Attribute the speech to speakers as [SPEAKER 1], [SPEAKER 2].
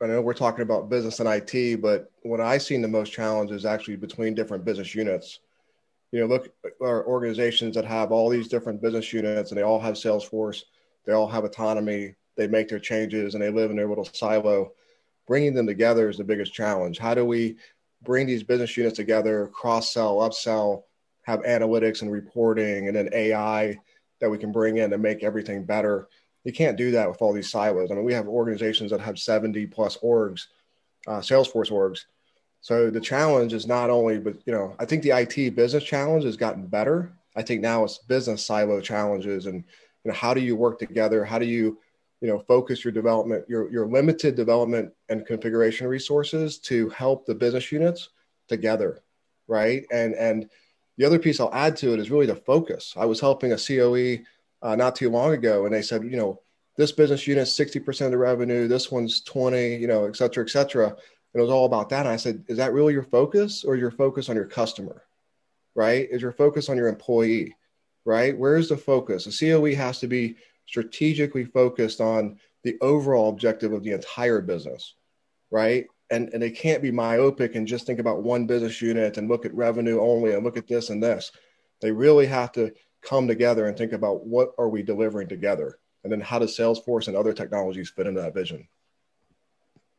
[SPEAKER 1] I know we're talking about business and IT, but what I've seen the most challenge is actually between different business units. You know, look, our organizations that have all these different business units and they all have Salesforce, they all have autonomy, they make their changes and they live in their little silo. Bringing them together is the biggest challenge. How do we bring these business units together, cross sell, upsell, have analytics and reporting, and then AI that we can bring in to make everything better? You can't do that with all these silos. I mean, we have organizations that have 70 plus orgs, uh, Salesforce orgs. So the challenge is not only, but you know, I think the IT business challenge has gotten better. I think now it's business silo challenges and you know, how do you work together? How do you you know focus your development your your limited development and configuration resources to help the business units together right and and the other piece i'll add to it is really the focus i was helping a coe uh, not too long ago and they said you know this business unit 60% of the revenue this one's 20 you know et cetera et cetera. And it was all about that. And i said is that really your focus or your focus on your customer right? Is your focus on your employee right? Where's the focus? A coe has to be strategically focused on the overall objective of the entire business, right? And, and they can't be myopic and just think about one business unit and look at revenue only and look at this and this. They really have to come together and think about what are we delivering together? And then how does Salesforce and other technologies fit into that vision?